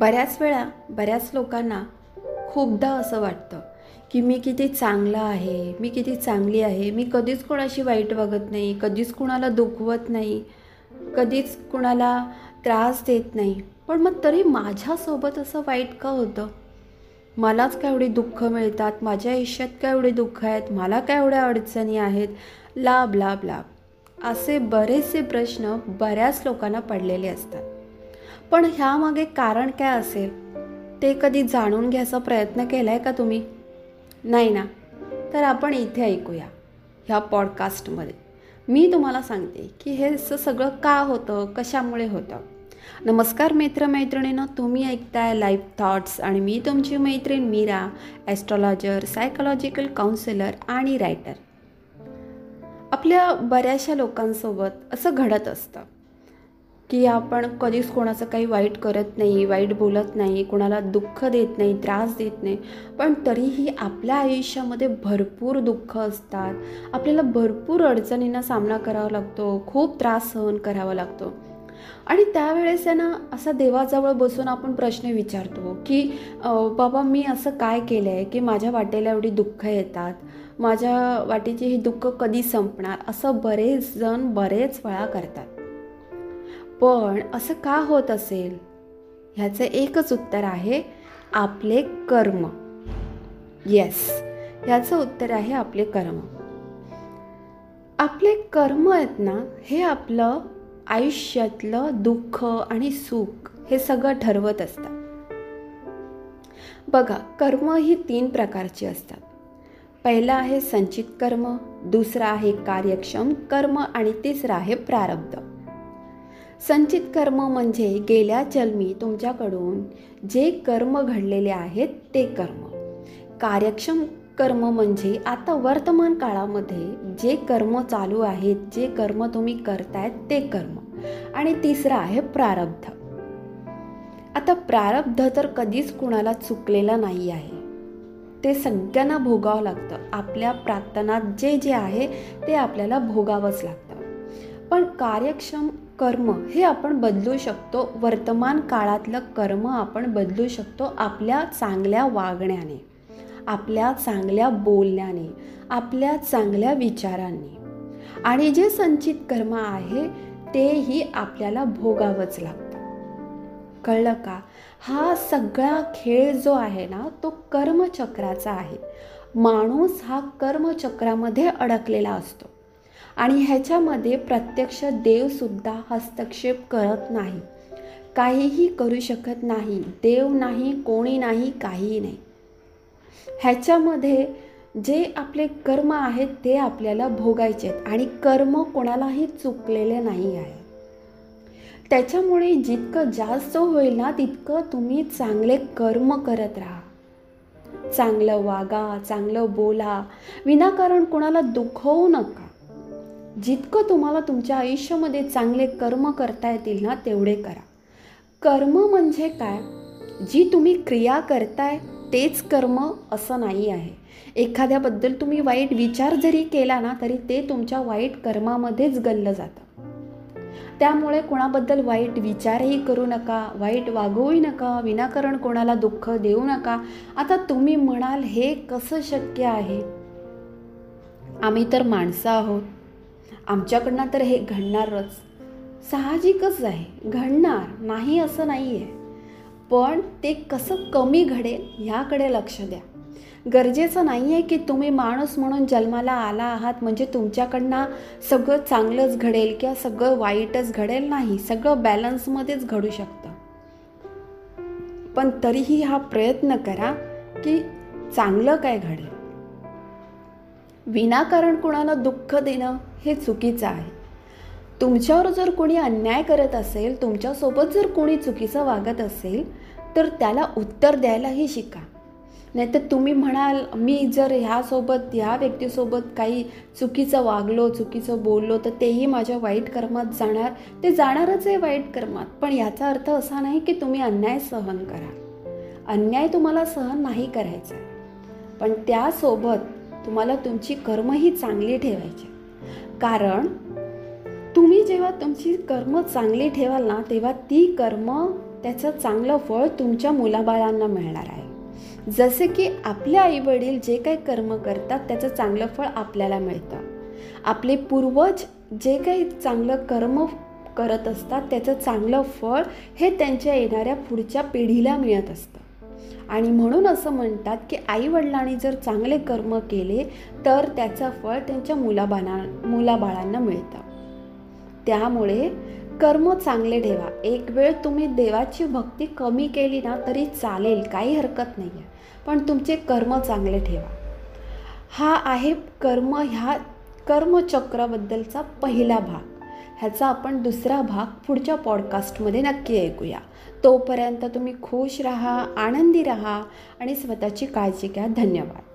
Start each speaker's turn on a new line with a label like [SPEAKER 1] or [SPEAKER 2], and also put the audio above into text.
[SPEAKER 1] बऱ्याच वेळा बऱ्याच लोकांना खूपदा असं वाटतं की मी किती चांगला आहे मी किती चांगली आहे मी कधीच कोणाशी वाईट वागत नाही कधीच कुणाला दुखवत नाही कधीच कुणाला त्रास देत नाही. पण मग तरी माझ्यासोबत असं वाईट का होतं? मलाच काय एवढी दुःख मिळतात? माझ्या आयुष्यात काय एवढे दुःख आहेत? मला काय एवढ्या अडचणी आहेत? लाभ लाभ लाभ असे बरेचसे प्रश्न बऱ्याच लोकांना पडलेले असतात. पण ह्यामागे कारण काय असेल? ते कधी जाणून घ्यायचा प्रयत्न केला आहे का तुम्ही? नाही ना? तर आपण इथे ऐकूया ह्या पॉडकास्टमध्ये. मी तुम्हाला सांगते की हे सगळं का होतं कशामुळे होतं? नमस्कार मित्रमैत्रिणीनं तुम्ही ऐकताय लाईफ थॉट्स आणि मी तुमची मैत्रीण मीरा ॲस्ट्रॉलॉजर सायकोलॉजिकल काउन्सिलर आणि रायटर आपल्या बऱ्याचशा लोकांसोबत असं घडत असतं की आपण कधीच कोणाचं काही वाईट करत नाही वाईट बोलत नाही कोणाला दुःख देत नाही त्रास देत नाही. पण तरीही आपल्या आयुष्यामध्ये भरपूर दुःख असतात. आपल्याला भरपूर अडचणींना सामना करावा लागतो खूप त्रास सहन करावा लागतो. आणि त्यावेळेस आहे ना असा देवाजवळ बसून आपण प्रश्न विचारतो की बाबा मी असं काय केलं आहे की माझ्या वाटेला एवढी दुःख येतात? माझ्या वाटेचे ही दुःख कधी संपणार? असं बरेच जण बरेच वेळा करतात. पण असं का होत असेल? ह्याचं एकच उत्तर आहे आपले कर्म. येस ह्याचं उत्तर आहे आपले कर्म. आपले कर्म आहेत ना हे आपलं आयुष्यातलं दुःख आणि सुख हे सगळं ठरवत असतात. बघा कर्म ही तीन प्रकारची असतात. पहिला आहे संचित कर्म दुसरा आहे कार्यक्षम कर्म आणि तिसरा आहे प्रारब्ध. संचित कर्म म्हणजे गेल्या जन्मी तुमच्याकडून जे कर्म घडलेले आहेत ते कर्म. कार्यक्षम कर्म म्हणजे आता वर्तमान काळामध्ये जे कर्म चालू आहेत जे कर्म तुम्ही करतायत ते कर्म आणि तिसरं आहे प्रारब्ध. आता प्रारब्ध तर कधीच कुणाला चुकलेला नाही आहे. ते सगळ्यांना भोगावं लागतं. आपल्या प्रार्थनात जे जे आहे ते आपल्याला भोगावंच लागतं. पण कार्यक्षम कर्म हे आपण बदलू शकतो. वर्तमान काळातलं कर्म आपण बदलू शकतो आपल्या चांगल्या वागण्याने आपल्या चांगल्या बोलण्याने आपल्या चांगल्या विचारांनी. आणि जे संचित कर्म आहे तेही आपल्याला भोगावंच लागतं. कळलं का? हा सगळा खेळ जो आहे ना तो कर्मचक्राचा आहे. माणूस हा कर्मचक्रामध्ये अडकलेला असतो. आणि ह्याच्यामध्ये प्रत्यक्ष देवसुद्धा हस्तक्षेप करत नाही. काहीही करू शकत नाही. देव नाही कोणी नाही काहीही नाही. ह्याच्यामध्ये जे आपले कर्म आहेत ते आपल्याला भोगायचे आहेत आणि कर्म कोणालाही चुकलेले नाही आहे. त्याच्यामुळे जितकं जास्त होईल ना तितकं तुम्ही चांगले कर्म करत राहा. चांगलं वागा चांगलं बोला. विनाकारण कोणाला दुखवू नका. जितकं तुम्हाला तुमच्या आयुष्यामध्ये चांगले कर्म करता येतील ना तेवढे करा. कर्म म्हणजे काय? जी तुम्ही क्रिया करताय तेच कर्म असं नाही आहे. एखाद्याबद्दल तुम्ही वाईट विचार जरी केला ना तरी ते तुमच्या वाईट कर्मामध्येच गल्लं जातं. त्यामुळे कोणाबद्दल वाईट विचारही करू नका वाईट वागवूही नका विनाकारण कोणाला दुःख देऊ नका. आता तुम्ही म्हणाल हे कसं शक्य आहे? आम्ही तर माणसं आहोत. आमच्याकडनं तर हे घडणारच. साहजिकच आहे. घडणार नाही असं नाही आहे पण ते कसं कमी घडेल ह्याकडे लक्ष द्या. गरजेचं नाही आहे की तुम्ही माणूस म्हणून जन्माला आला आहात म्हणजे तुमच्याकडनं सगळं चांगलंच घडेल किंवा सगळं वाईटच घडेल नाही सगळं बॅलन्समध्येच घडू शकतं. पण तरीही हा प्रयत्न करा की चांगलं काय घडेल. विनाकारण कुणाला दुःख देणं हे चुकीचं आहे. तुमच्यावर जर कोणी अन्याय करत असेल तुमच्यासोबत जर कोणी चुकीचं वागत असेल तर त्याला उत्तर द्यायलाही शिका. नाहीतर तुम्ही म्हणाल मी जर ह्यासोबत ह्या व्यक्तीसोबत काही चुकीचं वागलो चुकीचं बोललो तर तेही माझ्या वाईट कर्मात जाणार. ते जाणारच आहे वाईट कर्मात. पण याचा अर्थ असा नाही की तुम्ही अन्याय सहन करा. अन्याय तुम्हाला सहन नाही करायचा. पण त्यासोबत तुम्हाला तुमची कर्मही चांगली ठेवायची. कारण तुम्ही तुम्ही जेव्हा तुमची कर्म चांगली ठेवाल ना तेव्हा ती कर्म त्याचं चांगलं फळ तुमच्या मुलाबाळांना मिळणार आहे. जसे की आपले आईवडील जे काही कर्म करतात त्याचं चांगलं फळ आपल्याला मिळतं. आपले पूर्वज जे काही चांगलं कर्म करत असतात त्याचं चांगलं फळ हे त्यांच्या येणाऱ्या पुढच्या पिढीला मिळत असतं. आणि म्हणून असं म्हणतात की आईवडिलांनी जर चांगले कर्म केले तर त्याचं फळ त्यांच्या मुलाबाळा मुलाबाळांना मिळतं. त्यामुळे कर्म चांगले ठेवा. एक वेळ तुम्ही देवाची भक्ती कमी केली ना तरी चालेल काही हरकत नाही आहे पण तुमचे कर्म चांगले ठेवा. हा आहे कर्म ह्या कर्मचक्राबद्दलचा पहिला भाग. ह्याचा आपण दुसरा भाग पुढच्या पॉडकास्टमध्ये नक्की ऐकूया. तोपर्यंत तुम्ही खुश राहा आनंदी राहा आणि स्वतःची काळजी घ्या. धन्यवाद.